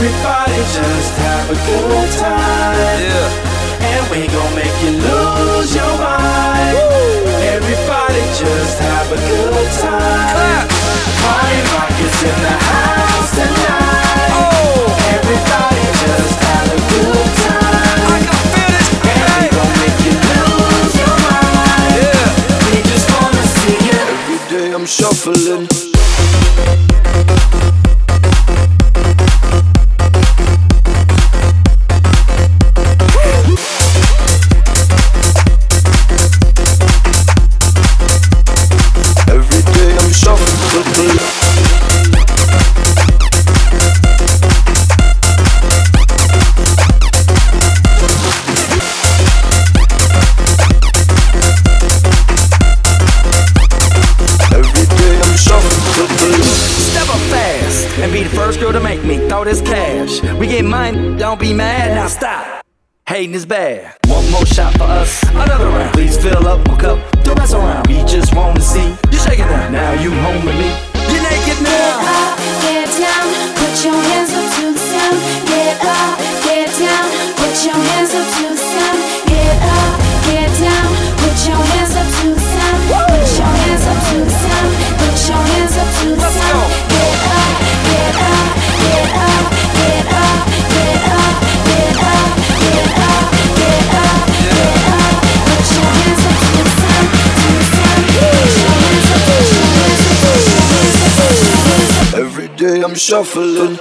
Everybody just have a good time. Yeah. And we gon' make you lose your mind. Everybody just have a good time. Clap. Party rock is in the house tonight. Oh, Everybody just have a good time. I can feel this. And we gon' make you lose your mind. Yeah. We just wanna see you. Every day I'm shuffling. Throw this cash. We get money, don't be mad, now stop. Hating is bad. One more shot for us, another round. Please fill up my cup, don't mess around. We just wanna see you shaking now. Now you home with me. You're naked now. Get up, get down, put your hands up to the sound. Get up, get down, put your hands up to I'm shuffling.